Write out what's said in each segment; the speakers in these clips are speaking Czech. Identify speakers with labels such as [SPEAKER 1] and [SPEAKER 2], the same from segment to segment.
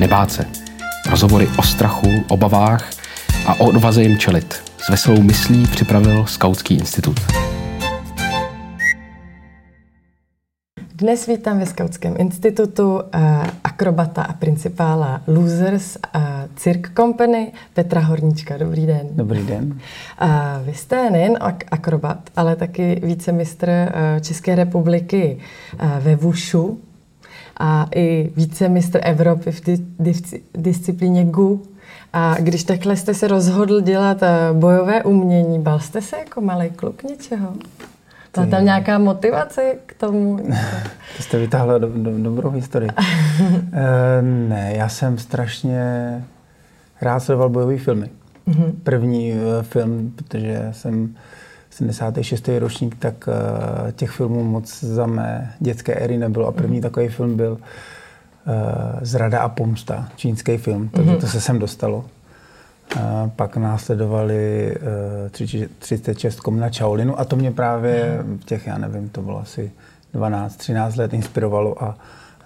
[SPEAKER 1] nebát se. Rozhovory o strachu, obavách a o odvaze jim čelit. S veselou myslí připravil Skautský institut.
[SPEAKER 2] Dnes vítám ve Skautském institutu uh, akrobata a principála Losers uh, Cirque Company Petra Horníčka. Dobrý den.
[SPEAKER 3] Dobrý den.
[SPEAKER 2] Uh, vy jste nejen ak- akrobat, ale taky vícemistr uh, České republiky uh, ve Vušu a i vícemistr Evropy v di- dis- disciplíně GU. A když takhle jste se rozhodl dělat uh, bojové umění, bal jste se jako malý kluk něčeho? Byla tam nějaká motivace k tomu?
[SPEAKER 3] to jste vytáhla do, do, dobrou historii. e, ne, já jsem strašně rád sledoval bojové filmy. Mm-hmm. První uh, film, protože jsem 76. ročník, tak uh, těch filmů moc za mé dětské éry nebylo. A první mm-hmm. takový film byl uh, Zrada a pomsta, čínský film, takže mm-hmm. to se sem dostalo. A pak následovali uh, 36 na Shaolinu a to mě právě v těch, já nevím, to bylo asi 12-13 let inspirovalo a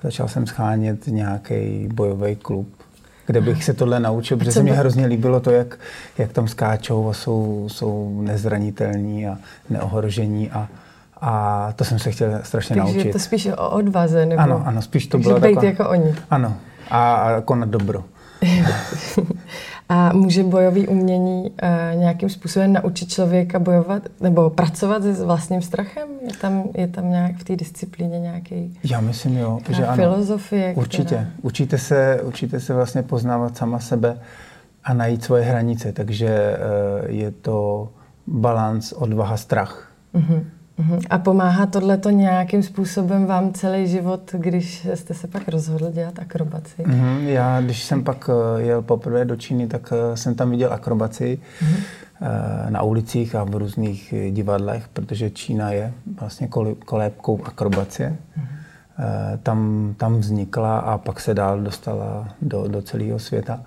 [SPEAKER 3] začal jsem schánět nějaký bojový klub, kde bych se tohle naučil, protože se mi hrozně líbilo to, jak, jak tam skáčou a jsou, jsou nezranitelní a neohrožení a, a to jsem se chtěl strašně
[SPEAKER 2] Takže
[SPEAKER 3] naučit.
[SPEAKER 2] Takže to spíš o odvaze? Nebo...
[SPEAKER 3] Ano, ano, spíš to bylo
[SPEAKER 2] taková... jako oni.
[SPEAKER 3] Ano, a, a konat dobro.
[SPEAKER 2] A může bojový umění uh, nějakým způsobem naučit člověka bojovat nebo pracovat s vlastním strachem? Je tam, je tam nějak v té disciplíně nějaký
[SPEAKER 3] Já myslím, jo, že ano.
[SPEAKER 2] filozofie?
[SPEAKER 3] Určitě.
[SPEAKER 2] Která...
[SPEAKER 3] Učíte se, učíte se vlastně poznávat sama sebe a najít svoje hranice, takže uh, je to balans, odvaha, strach.
[SPEAKER 2] Uh-huh. Uh-huh. A pomáhá tohle to nějakým způsobem vám celý život, když jste se pak rozhodl dělat akrobaci?
[SPEAKER 3] Uh-huh. Já, když jsem pak jel poprvé do Číny, tak jsem tam viděl akrobaci uh-huh. na ulicích a v různých divadlech, protože Čína je vlastně kolébkou akrobacie. Uh-huh. Tam, tam vznikla a pak se dál dostala do, do celého světa.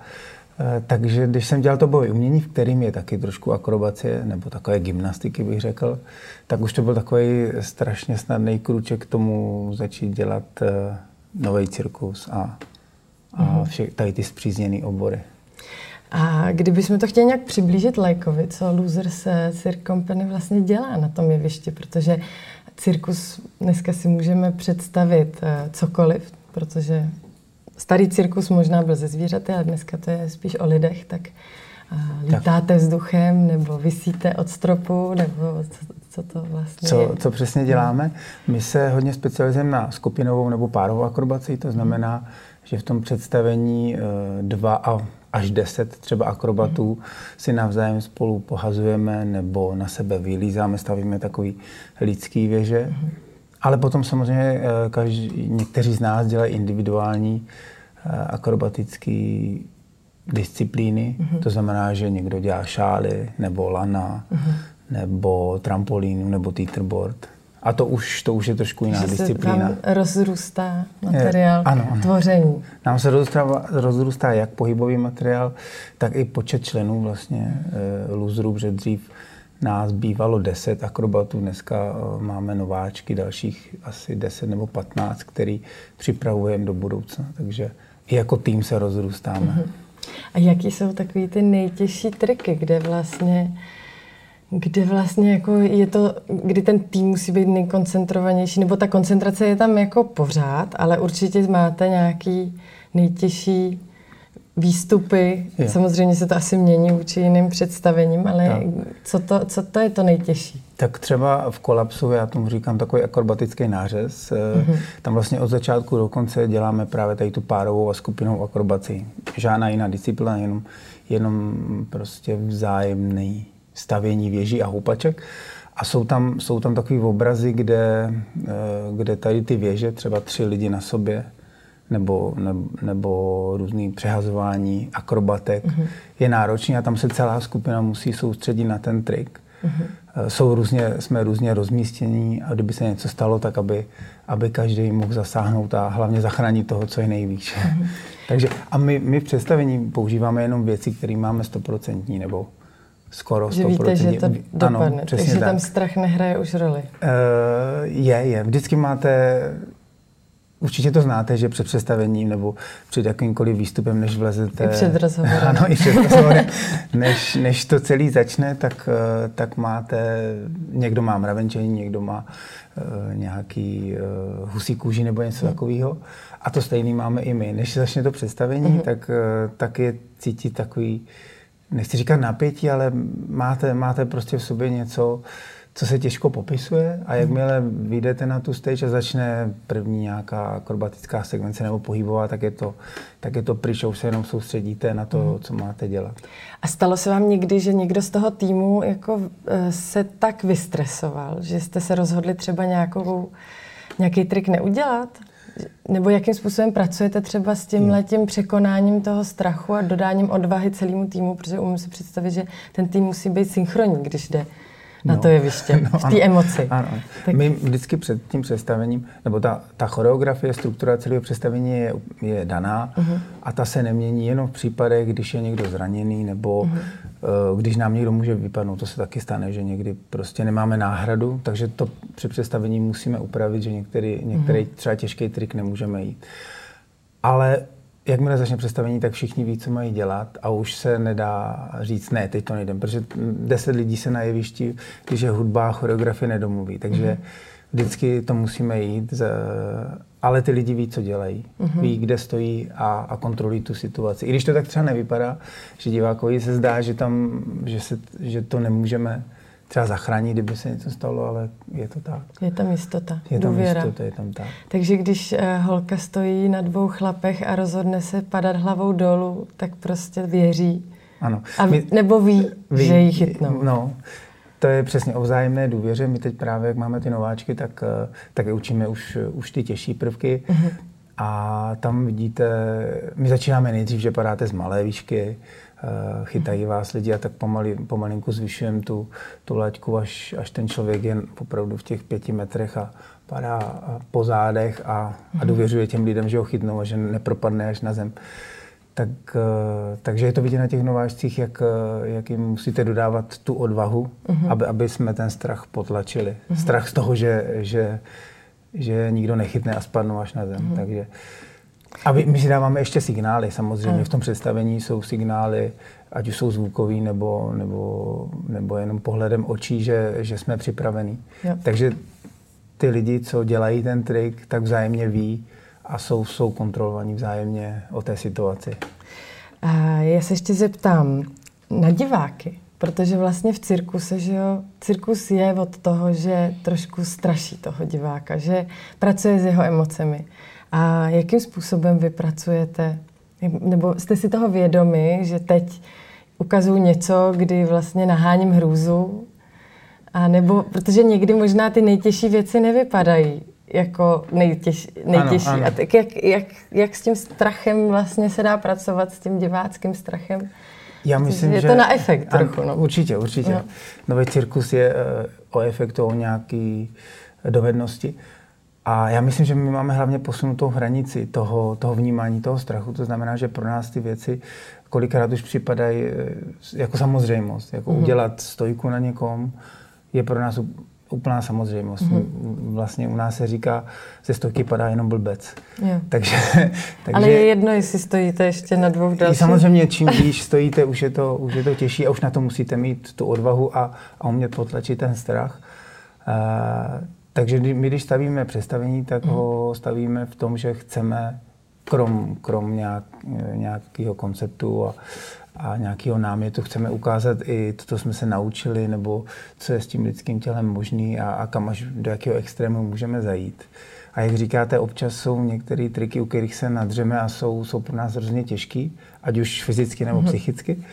[SPEAKER 3] Takže když jsem dělal to boj umění, v kterým je taky trošku akrobacie, nebo takové gymnastiky bych řekl, tak už to byl takový strašně snadný krůček k tomu začít dělat uh, nový cirkus a, a vše, tady ty zpřízněné obory.
[SPEAKER 2] A kdybychom to chtěli nějak přiblížit lajkovi, co Losers Cirque Company vlastně dělá na tom jevišti, protože cirkus dneska si můžeme představit uh, cokoliv, protože starý cirkus možná byl ze zvířaty, ale dneska to je spíš o lidech, tak uh, lítáte vzduchem, nebo vysíte od stropu, nebo co, co to vlastně
[SPEAKER 3] co,
[SPEAKER 2] je?
[SPEAKER 3] Co přesně děláme? My se hodně specializujeme na skupinovou nebo párovou akrobaci, to znamená, že v tom představení uh, dva a až deset třeba akrobatů mm. si navzájem spolu pohazujeme nebo na sebe vylízáme, stavíme takový lidský věže. Mm. Ale potom samozřejmě každý, někteří z nás dělají individuální akrobatické disciplíny. Mm-hmm. To znamená, že někdo dělá šály, nebo lana, mm-hmm. nebo trampolínu, nebo teeterboard. A to už, to už je trošku jiná
[SPEAKER 2] že
[SPEAKER 3] disciplína.
[SPEAKER 2] Se rozrůstá materiál
[SPEAKER 3] ano, ano.
[SPEAKER 2] tvoření.
[SPEAKER 3] Nám se rozrůstá, rozrůstá jak pohybový materiál, tak i počet členů vlastně e, loserů, protože dřív nás bývalo 10 akrobatů, dneska e, máme nováčky, dalších asi 10 nebo 15, který připravujeme do budoucna. Takže i jako tým se rozrůstáme. Mm-hmm.
[SPEAKER 2] A jaký jsou takový ty nejtěžší triky, kde vlastně kde vlastně jako je to, kdy ten tým musí být nejkoncentrovanější, nebo ta koncentrace je tam jako pořád, ale určitě máte nějaký nejtěžší výstupy. Je. Samozřejmě se to asi mění vůči jiným představením, ale co to, co to je to nejtěžší?
[SPEAKER 3] Tak třeba v kolapsu, já tomu říkám takový akrobatický nářez. Mm-hmm. Tam vlastně od začátku do konce děláme právě tady tu párovou a skupinou akrobaci. Žádná jiná disciplína, jenom, jenom prostě vzájemný stavění věží a houpaček. A jsou tam, jsou tam takové obrazy, kde, eh, kde tady ty věže, třeba tři lidi na sobě, nebo, nebo, nebo různý přehazování akrobatek, mm-hmm. je náročný a tam se celá skupina musí soustředit na ten trik. Mm-hmm. Jsou různě, jsme různě rozmístění a kdyby se něco stalo, tak aby, aby každý mohl zasáhnout a hlavně zachránit toho, co je nejvíc. Mm-hmm. Takže a my, my v představení používáme jenom věci, které máme stoprocentní nebo skoro
[SPEAKER 2] že víte, že to dopadne, ano, takže tak. tam strach nehraje už roli. Uh,
[SPEAKER 3] je, je. Vždycky máte Určitě to znáte, že před představením nebo před jakýmkoliv výstupem, než vlezete...
[SPEAKER 2] I před rozhovorem.
[SPEAKER 3] Ano, i před rozhovorem. než, než to celý začne, tak, eh, tak máte... Někdo má mravenčení, někdo má uh, nějaký uh, husí kůži nebo něco hmm. takového. A to stejný máme i my. Než začne to představení, hmm. tak, uh, tak je cítit takový, nechci říkat napětí, ale máte, máte prostě v sobě něco, co se těžko popisuje a jakmile vyjdete na tu stage a začne první nějaká akrobatická segmence nebo pohybová, tak je to, tak je to pryč, už se jenom soustředíte na to, mm. co máte dělat.
[SPEAKER 2] A stalo se vám někdy, že někdo z toho týmu jako eh, se tak vystresoval, že jste se rozhodli třeba nějakou, nějaký trik neudělat? Nebo jakým způsobem pracujete třeba s tím letím překonáním toho strachu a dodáním odvahy celému týmu, protože umím si představit, že ten tým musí být synchronní, když jde na no. to jeviště, no, v té emoci.
[SPEAKER 3] Ano. Tak... My vždycky před tím představením, nebo ta, ta choreografie, struktura celého představení je, je daná uh-huh. a ta se nemění jenom v případech, když je někdo zraněný nebo uh-huh. uh, když nám někdo může vypadnout. To se taky stane, že někdy prostě nemáme náhradu, takže to při představení musíme upravit, že některý, některý uh-huh. třeba těžký trik nemůžeme jít. Ale jakmile začne představení, tak všichni ví, co mají dělat a už se nedá říct, ne, teď to nejdem, protože deset lidí se na jevišti, když je hudba a choreografie nedomluví, takže mm-hmm. vždycky to musíme jít, ale ty lidi ví, co dělají, mm-hmm. ví, kde stojí a, a kontrolují tu situaci. I když to tak třeba nevypadá, že divákovi se zdá, že, tam, že, se, že to nemůžeme třeba zachránit, kdyby se něco stalo, ale je to tak.
[SPEAKER 2] Je tam jistota,
[SPEAKER 3] je tam
[SPEAKER 2] důvěra.
[SPEAKER 3] Jistota, je tam tak.
[SPEAKER 2] Takže když uh, holka stojí na dvou chlapech a rozhodne se padat hlavou dolů, tak prostě věří.
[SPEAKER 3] Ano.
[SPEAKER 2] A, My, nebo ví, ví, že ji chytnou.
[SPEAKER 3] No, to je přesně o vzájemné důvěře. My teď právě, jak máme ty nováčky, tak, eh, tak je učíme už, už ty těžší prvky. Uh-huh. A tam vidíte, my začínáme nejdřív, že padáte z malé výšky, Eh, chytají vás lidi a tak pomali, pomalinku zvyšujeme tu, tu laťku, až, až ten člověk je opravdu v těch pěti metrech a padá po zádech a, a mhm. důvěřuje těm lidem, že ho chytnou a že nepropadne až na zem. Tak, eh, takže je to vidět na těch nováčcích, jak, eh, jak jim musíte dodávat tu odvahu, uh-huh. aby, aby jsme ten strach potlačili. Uh-huh. Strach z toho, že, že, že nikdo nechytne a spadnou až na zem. Uh-huh. Takže a my si dáváme ještě signály, samozřejmě. V tom představení jsou signály, ať už jsou zvukový nebo, nebo, nebo jenom pohledem očí, že, že jsme připravení. Takže ty lidi, co dělají ten trik, tak vzájemně ví a jsou, jsou kontrolovaní vzájemně o té situaci.
[SPEAKER 2] A já se ještě zeptám na diváky, protože vlastně v cirkuse, že jo, cirkus je od toho, že trošku straší toho diváka, že pracuje s jeho emocemi. A jakým způsobem vy pracujete? Nebo jste si toho vědomi, že teď ukazuju něco, kdy vlastně naháním hrůzu? A nebo, protože někdy možná ty nejtěžší věci nevypadají jako nejtěž, nejtěžší. Ano, ano. A tak jak, jak, jak s tím strachem vlastně se dá pracovat, s tím diváckým strachem?
[SPEAKER 3] Já myslím,
[SPEAKER 2] je
[SPEAKER 3] že...
[SPEAKER 2] to na efekt trochu, no.
[SPEAKER 3] Určitě, určitě. No. Nový cirkus je uh, o efektu, o nějaký dovednosti. A já myslím, že my máme hlavně posunutou hranici toho, toho vnímání, toho strachu. To znamená, že pro nás ty věci kolikrát už připadají eh, jako samozřejmost. Jako mm-hmm. udělat stojku na někom je pro nás úplná samozřejmost. Mm-hmm. Vlastně u nás se říká, ze stojky padá jenom blbec.
[SPEAKER 2] Yeah. Takže, takže, Ale je jedno, jestli stojíte ještě na dvou dalších.
[SPEAKER 3] Samozřejmě, čím výš stojíte, už je, to, už je to těžší a už na to musíte mít tu odvahu a, a umět potlačit ten strach. Uh, takže my, když stavíme představení, tak mm. ho stavíme v tom, že chceme krom, krom nějak, nějakého konceptu a, a nějakého námětu chceme ukázat i to, co jsme se naučili, nebo co je s tím lidským tělem možný a, a kam až do jakého extrému můžeme zajít. A jak říkáte, občas jsou některé triky, u kterých se nadřeme a jsou, jsou pro nás hrozně těžký, ať už fyzicky nebo mm psychicky.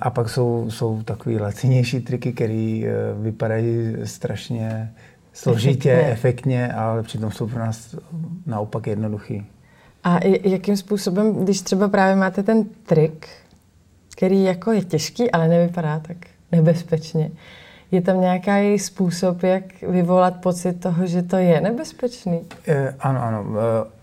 [SPEAKER 3] A pak jsou, jsou takové lacinější triky, které eh, vypadají strašně složitě, efektně. efektně, ale přitom jsou pro nás naopak jednoduchý.
[SPEAKER 2] A jakým způsobem, když třeba právě máte ten trik, který jako je těžký, ale nevypadá tak nebezpečně, je tam nějaký způsob, jak vyvolat pocit toho, že to je nebezpečný?
[SPEAKER 3] E, ano, ano. E,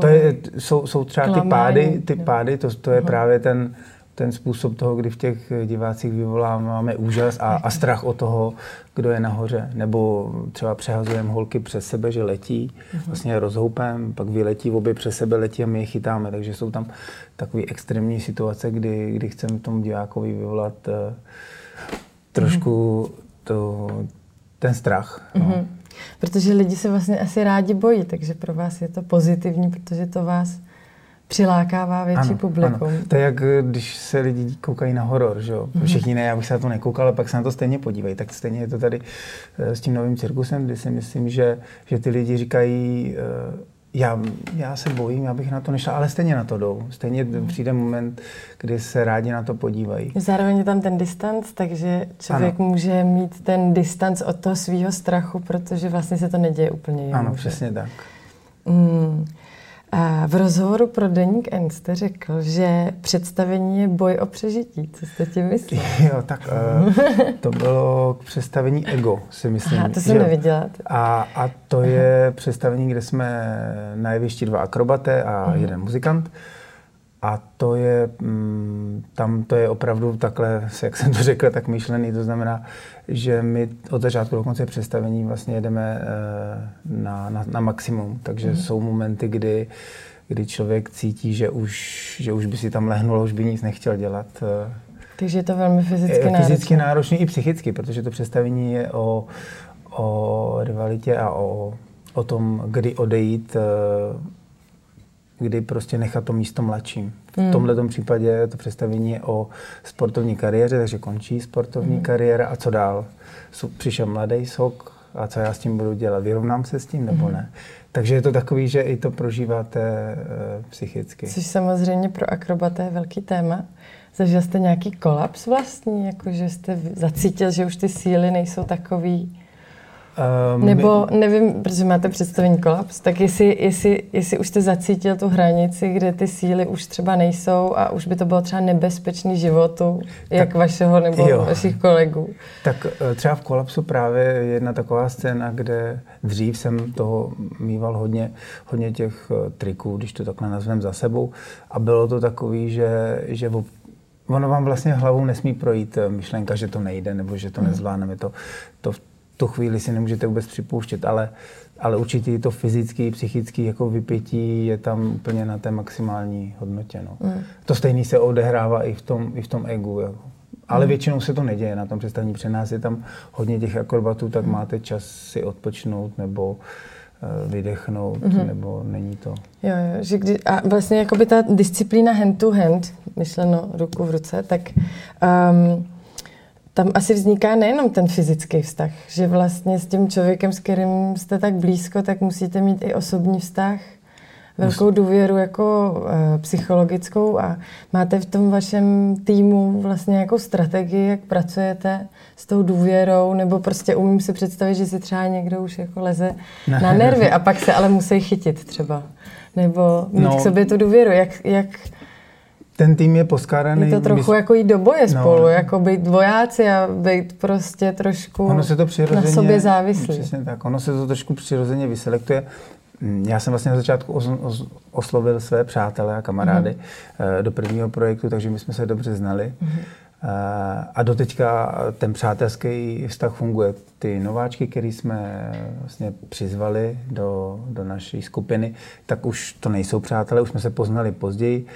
[SPEAKER 3] to je, jsou, jsou třeba klamání, ty pády, ty pády to, to je Aha. právě ten ten způsob toho, kdy v těch divácích vyvoláváme úžas a, a strach o toho, kdo je nahoře. Nebo třeba přehazujeme holky přes sebe, že letí, uh-huh. vlastně rozhoupem, pak vyletí obě přes sebe, letí a my je chytáme. Takže jsou tam takové extrémní situace, kdy, kdy chceme tomu divákovi vyvolat uh, trošku uh-huh. to, ten strach. No. Uh-huh.
[SPEAKER 2] Protože lidi se vlastně asi rádi bojí, takže pro vás je to pozitivní, protože to vás přilákává větší ano, publikum. Ano.
[SPEAKER 3] To je jak když se lidi koukají na horor, že jo? Mm-hmm. Všichni ne, já bych se na to nekoukal, ale pak se na to stejně podívají. Tak stejně je to tady eh, s tím novým cirkusem, kdy si myslím, že, že ty lidi říkají, eh, já, já se bojím, já bych na to nešla, ale stejně na to jdou. Stejně mm. přijde moment, kdy se rádi na to podívají.
[SPEAKER 2] Zároveň je tam ten distanc, takže člověk ano. může mít ten distanc od toho svého strachu, protože vlastně se to neděje úplně
[SPEAKER 3] jinak. Ano, přesně tak.
[SPEAKER 2] Mm. A v rozhovoru pro Deník N jste řekl, že představení je boj o přežití. Co jste tím myslel?
[SPEAKER 3] Jo, tak uh, to bylo k představení Ego, si myslím.
[SPEAKER 2] Aha, to jsem že... neviděla.
[SPEAKER 3] A, a to je představení, kde jsme na jevišti dva akrobaté a Aha. jeden muzikant. A to je, mm, tam to je opravdu takhle, jak jsem to řekl, tak myšlený. To znamená, že my od začátku do konce představení vlastně jedeme eh, na, na, na maximum. Takže mm. jsou momenty, kdy, kdy člověk cítí, že už, že už by si tam lehnul, už by nic nechtěl dělat. Eh.
[SPEAKER 2] Takže je to velmi fyzicky náročné.
[SPEAKER 3] Fyzicky náročný i psychicky, protože to představení je o, o rivalitě a o, o tom, kdy odejít eh, kdy prostě nechat to místo mladším. V hmm. tomhle případě to představení je o sportovní kariéře, takže končí sportovní hmm. kariéra a co dál? Přišel mladý sok a co já s tím budu dělat? Vyrovnám se s tím nebo hmm. ne? Takže je to takový, že i to prožíváte e, psychicky.
[SPEAKER 2] Což samozřejmě pro akrobata je velký téma. Zažil jste nějaký kolaps vlastní, jako že jste zacítil, že už ty síly nejsou takový Um, Nebo nevím, protože máte představení kolaps, tak jestli, jestli, jestli už jste zacítil tu hranici, kde ty síly už třeba nejsou a už by to bylo třeba nebezpečný životu, jak tak, vašeho nebo jo. vašich kolegů.
[SPEAKER 3] Tak eh, třeba v kolapsu právě jedna taková scéna, kde dřív jsem toho mýval hodně, hodně těch eh, triků, když to takhle nazvem za sebou. A bylo to takový, že, že ono vám vlastně hlavou nesmí projít eh, myšlenka, že to nejde nebo že to mhm. nezvládneme. To, to tu chvíli si nemůžete vůbec připouštět, ale, ale určitě to fyzické, psychické jako vypětí je tam úplně na té maximální hodnotě. No. Mm. To stejné se odehrává i v tom, i v tom egu. Jako. Ale mm. většinou se to neděje na tom představení. Při nás je tam hodně těch akrobatů, tak mm. máte čas si odpočnout nebo uh, vydechnout, mm-hmm. nebo není to.
[SPEAKER 2] Jo, jo, že kdy, a vlastně jakoby ta disciplína hand to hand, myšleno ruku v ruce, tak um, tam asi vzniká nejenom ten fyzický vztah, že vlastně s tím člověkem, s kterým jste tak blízko, tak musíte mít i osobní vztah, velkou důvěru jako e, psychologickou a máte v tom vašem týmu vlastně jako strategii, jak pracujete s tou důvěrou, nebo prostě umím si představit, že si třeba někdo už jako leze ne. na nervy a pak se ale musí chytit třeba. Nebo mít no, k sobě tu důvěru. Jak, jak
[SPEAKER 3] ten tým je poskládaný...
[SPEAKER 2] Je to trochu my... jako jít do boje no. spolu, jako být vojáci a být prostě trošku ono se to na sobě závislý.
[SPEAKER 3] Přesně tak, ono se to trošku přirozeně vyselektuje. Mm, já jsem vlastně na začátku oslovil své přátelé a kamarády mm-hmm. do prvního projektu, takže my jsme se dobře znali. Mm-hmm. A doteďka ten přátelský vztah funguje. Ty nováčky, které jsme vlastně přizvali do, do naší skupiny, tak už to nejsou přátelé, už jsme se poznali později.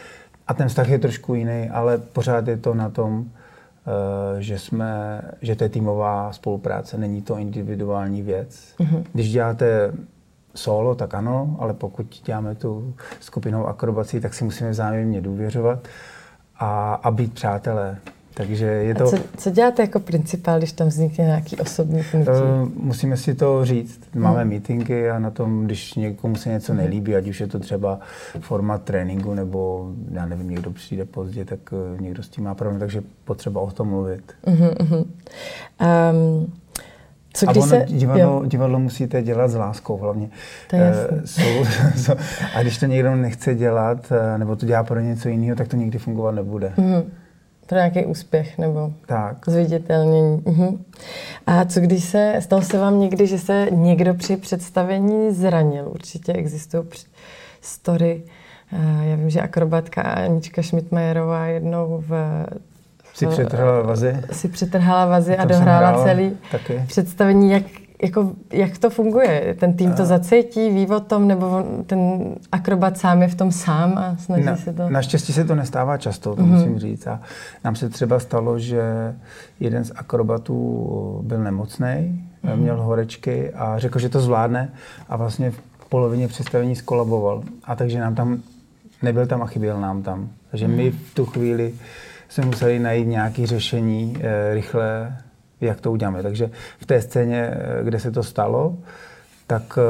[SPEAKER 3] A ten vztah je trošku jiný, ale pořád je to na tom, eh, že, jsme, že to je týmová spolupráce, není to individuální věc. Mm-hmm. Když děláte solo, tak ano, ale pokud děláme tu skupinou akrobací, tak si musíme vzájemně důvěřovat a, a být přátelé. Takže je to...
[SPEAKER 2] A co, co děláte jako principál, když tam vznikne nějaký osobní funkce? Uh,
[SPEAKER 3] musíme si to říct. Máme hmm. meetingy a na tom, když někomu se něco hmm. nelíbí, ať už je to třeba format tréninku, nebo já nevím, někdo přijde pozdě, tak uh, někdo s tím má problém, takže potřeba o tom mluvit. Uh-huh, Um, co a ono, se... divadlo, divadlo musíte dělat s láskou hlavně.
[SPEAKER 2] To je jasný.
[SPEAKER 3] jsou, jsou, a když to někdo nechce dělat, nebo to dělá pro něco jiného, tak to nikdy fungovat nebude. Uh-huh
[SPEAKER 2] pro nějaký úspěch nebo tak. zviditelnění. Mhm. A co když se, stalo se vám někdy, že se někdo při představení zranil? Určitě existují story já vím, že akrobatka Anička Schmidtmajerová jednou v
[SPEAKER 3] si přetrhala vazy?
[SPEAKER 2] Si přetrhala vazy a dohrála celý
[SPEAKER 3] taky.
[SPEAKER 2] představení. Jak, jako, jak to funguje? Ten tým to zacítí, ví o tom, nebo ten akrobat sám je v tom sám a snaží
[SPEAKER 3] Na,
[SPEAKER 2] se to?
[SPEAKER 3] Naštěstí se to nestává často, to mm-hmm. musím říct. A nám se třeba stalo, že jeden z akrobatů byl nemocný, mm-hmm. měl horečky a řekl, že to zvládne a vlastně v polovině představení skolaboval. A takže nám tam, nebyl tam a chyběl nám tam. Takže my v tu chvíli jsme museli najít nějaké řešení e, rychle, jak to uděláme. Takže v té scéně, eh, kde se to stalo, tak e,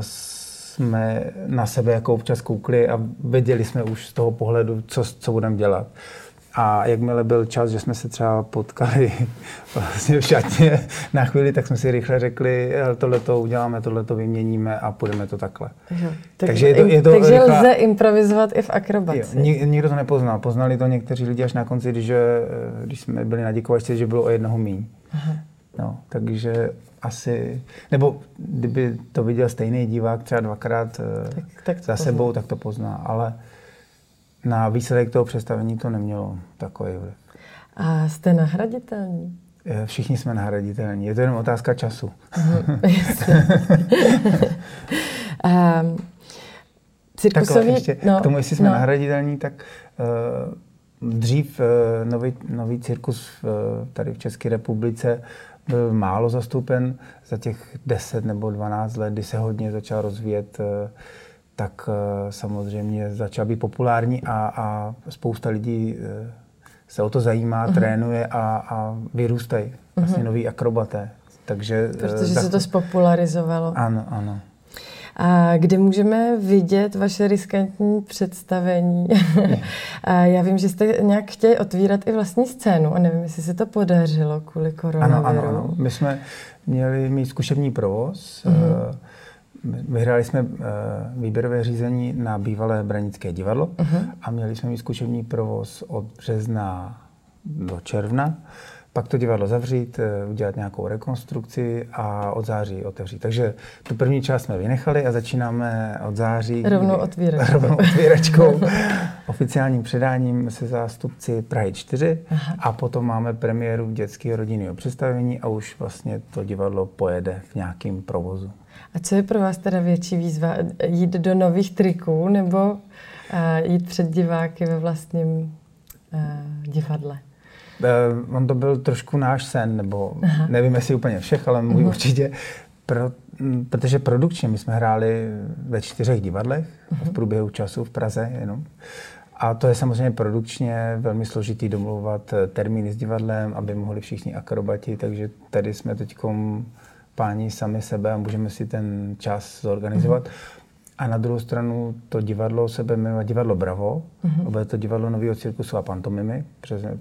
[SPEAKER 3] jsme na sebe jako občas koukli a věděli jsme už z toho pohledu, co, co budeme dělat. A jakmile byl čas, že jsme se třeba potkali vlastně v šatně na chvíli, tak jsme si rychle řekli, tohle to uděláme, tohle to vyměníme a půjdeme to takhle.
[SPEAKER 2] Jo, tak, takže je to, je to takže rychlá... lze improvizovat i v akrobaci. Jo,
[SPEAKER 3] nik, nikdo to nepoznal. Poznali to někteří lidi až na konci, když, když jsme byli na děkovačce, že bylo o jednoho míň. Aha. No, takže asi, nebo kdyby to viděl stejný divák třeba dvakrát tak, tak za pozná. sebou, tak to pozná. Ale na výsledek toho představení to nemělo takový vliv.
[SPEAKER 2] A jste nahraditelní?
[SPEAKER 3] Eh, všichni jsme nahraditelní. Je to jenom otázka času.
[SPEAKER 2] um, cirkusový...
[SPEAKER 3] Takhle, ještě no, k tomu, jestli jsme no. nahraditelní, tak uh, dřív uh, nový, nový cirkus uh, tady v České republice byl málo zastoupen za těch 10 nebo 12 let, kdy se hodně začal rozvíjet uh, tak eh, samozřejmě začal být populární a, a spousta lidí eh, se o to zajímá, uh-huh. trénuje a, a vyrůstají. Vlastně uh-huh. noví akrobaté. Takže,
[SPEAKER 2] eh, Protože tak, se to spopularizovalo.
[SPEAKER 3] Ano, ano.
[SPEAKER 2] A kde můžeme vidět vaše riskantní představení? Já vím, že jste nějak chtěli otvírat i vlastní scénu a nevím, jestli se to podařilo kvůli koronaviru.
[SPEAKER 3] Ano, ano, ano. My jsme měli mít zkušební provoz. Uh-huh Vyhráli jsme uh, výběrové řízení na bývalé Branické divadlo uh-huh. a měli jsme mít zkušební provoz od března do června. Pak to divadlo zavřít, uh, udělat nějakou rekonstrukci a od září otevřít. Takže tu první část jsme vynechali a začínáme od září.
[SPEAKER 2] Rovnou otvíračkou.
[SPEAKER 3] Rovnou otvíračkou. oficiálním předáním se zástupci Prahy 4 Aha. a potom máme premiéru dětského rodinného představení a už vlastně to divadlo pojede v nějakém provozu.
[SPEAKER 2] A co je pro vás teda větší výzva? Jít do nových triků nebo uh, jít před diváky ve vlastním uh, divadle?
[SPEAKER 3] Uh, on to byl trošku náš sen, nebo Aha. nevím, jestli úplně všech, ale můj uh-huh. určitě. Pro, protože produkčně my jsme hráli ve čtyřech divadlech uh-huh. v průběhu času v Praze jenom. A to je samozřejmě produkčně velmi složitý domlouvat termíny s divadlem, aby mohli všichni akrobati, takže tady jsme teď páni sami sebe a můžeme si ten čas zorganizovat. Mm-hmm. A na druhou stranu to divadlo sebe jmenuje divadlo Bravo, mm-hmm. bude to divadlo nového cirkusu a pantomimy.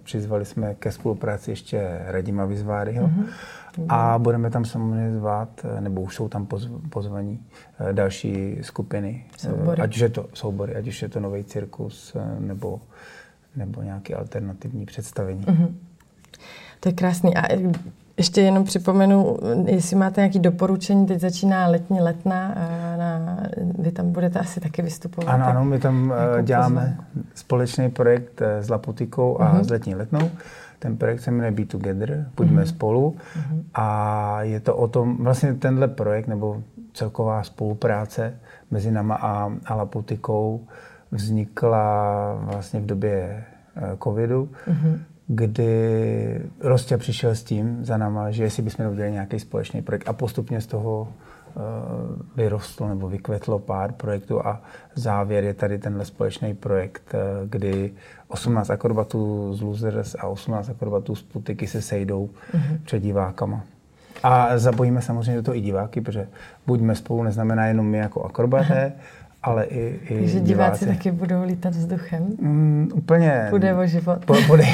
[SPEAKER 3] Přizvali jsme ke spolupráci ještě Radima Vizváryho. Mm-hmm. A budeme tam samozřejmě zvát, nebo už jsou tam pozvaní eh, další skupiny.
[SPEAKER 2] Soubory.
[SPEAKER 3] Ať už je to soubory, ať už je to nový cirkus, eh, nebo, nebo nějaké alternativní představení. Mm-hmm.
[SPEAKER 2] To je krásný. A ještě jenom připomenu, jestli máte nějaké doporučení, teď začíná letní letna, na, vy tam budete asi taky vystupovat.
[SPEAKER 3] Ano, ano, my tam eh, děláme pozvat. společný projekt eh, s Laputikou a uh-huh. s letní letnou. Ten projekt se jmenuje Be Together, Buďme uh-huh. spolu. Uh-huh. A je to o tom, vlastně tenhle projekt, nebo celková spolupráce mezi náma a, a Laputikou vznikla vlastně v době eh, covidu. Uh-huh kdy Rostě přišel s tím za náma, že jestli bychom udělali nějaký společný projekt a postupně z toho uh, vyrostlo nebo vykvetlo pár projektů a závěr je tady tenhle společný projekt, uh, kdy 18 akrobatů z Losers a 18 akrobatů z Putiky se sejdou mm-hmm. před divákama. A zapojíme samozřejmě do toho i diváky, protože buďme spolu neznamená jenom my jako akrobaté, ale i, i
[SPEAKER 2] Takže diváci taky budou lítat vzduchem?
[SPEAKER 3] Mm, úplně.
[SPEAKER 2] Bude o život.
[SPEAKER 3] Po, bude,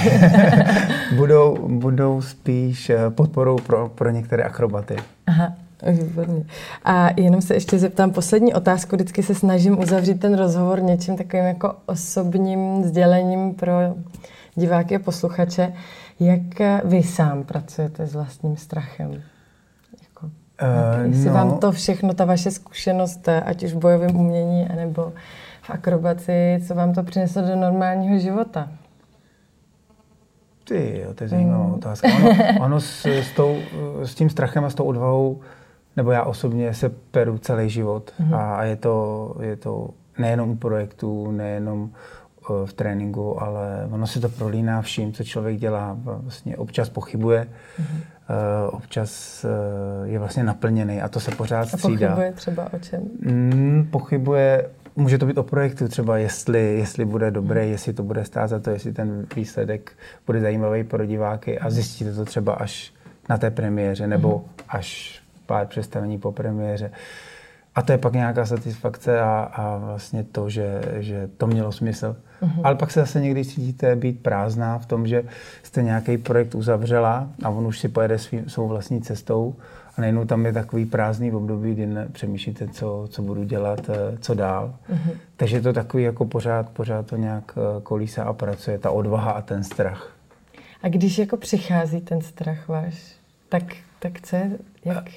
[SPEAKER 3] budou, budou spíš eh, podporou pro, pro některé akrobaty.
[SPEAKER 2] Aha. Výborně. A jenom se ještě zeptám poslední otázku. Vždycky se snažím uzavřít ten rozhovor něčím takovým jako osobním sdělením pro diváky a posluchače. Jak vy sám pracujete s vlastním strachem? Uh, Jestli no. vám to všechno, ta vaše zkušenost, ať už v bojovém umění, nebo v akrobaci, co vám to přineslo do normálního života?
[SPEAKER 3] Ty, jo, to je zajímavá mm. otázka. Ono, ono s, s, tou, s tím strachem a s tou odvahou, nebo já osobně se peru celý život mm. a, a je, to, je to nejenom u projektů, nejenom uh, v tréninku, ale ono se to prolíná vším, co člověk dělá. Vlastně občas pochybuje, mm. uh, občas uh, je vlastně naplněný a to se pořád střídá.
[SPEAKER 2] A pochybuje třeba o čem?
[SPEAKER 3] Mm, pochybuje Může to být o projektu třeba, jestli, jestli bude dobré, hmm. jestli to bude stát za to, jestli ten výsledek bude zajímavý pro diváky a zjistíte to třeba až na té premiéře nebo hmm. až pár představení po premiéře. A to je pak nějaká satisfakce a, a vlastně to, že, že to mělo smysl. Mm-hmm. Ale pak se zase někdy cítíte být prázdná v tom, že jste nějaký projekt uzavřela a on už si pojede svý, svou vlastní cestou a najednou tam je takový prázdný období, kdy přemýšlíte, co, co budu dělat, eh, co dál. Mm-hmm. Takže je to takový jako pořád, pořád to nějak eh, kolísa a pracuje, ta odvaha a ten strach.
[SPEAKER 2] A když jako přichází ten strach váš, tak, tak co je, jak...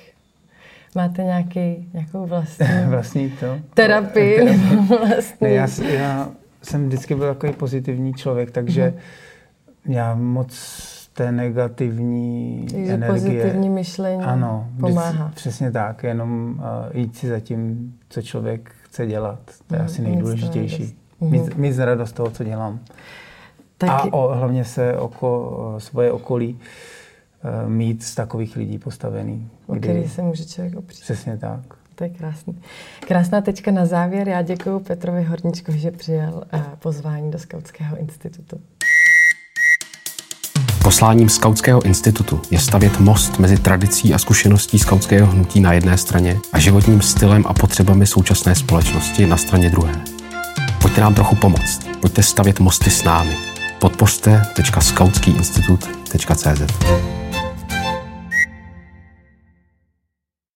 [SPEAKER 2] Máte nějaký, nějakou vlastní,
[SPEAKER 3] vlastní to?
[SPEAKER 2] terapii? vlastní.
[SPEAKER 3] Ne, já, já jsem vždycky byl takový pozitivní člověk, takže mm-hmm. já moc té negativní
[SPEAKER 2] Takže
[SPEAKER 3] energie.
[SPEAKER 2] pozitivní myšlení
[SPEAKER 3] ano,
[SPEAKER 2] pomáhá.
[SPEAKER 3] Vždy, přesně tak, jenom uh, jít si za tím, co člověk chce dělat. To je mm, asi nejdůležitější. Mít, mm. mít radost toho, co dělám. Tak... A o, hlavně se oko, svoje okolí uh, mít z takových lidí postavený.
[SPEAKER 2] O kdy... který se může člověk opřít.
[SPEAKER 3] Přesně tak.
[SPEAKER 2] To je krásný. Krásná tečka na závěr. Já děkuji Petrovi Horničkovi, že přijal uh, pozvání do Skautského institutu.
[SPEAKER 1] Posláním Skautského institutu je stavět most mezi tradicí a zkušeností skautského hnutí na jedné straně a životním stylem a potřebami současné společnosti na straně druhé. Pojďte nám trochu pomoct. Pojďte stavět mosty s námi. Podpořte.skautskýinstitut.cz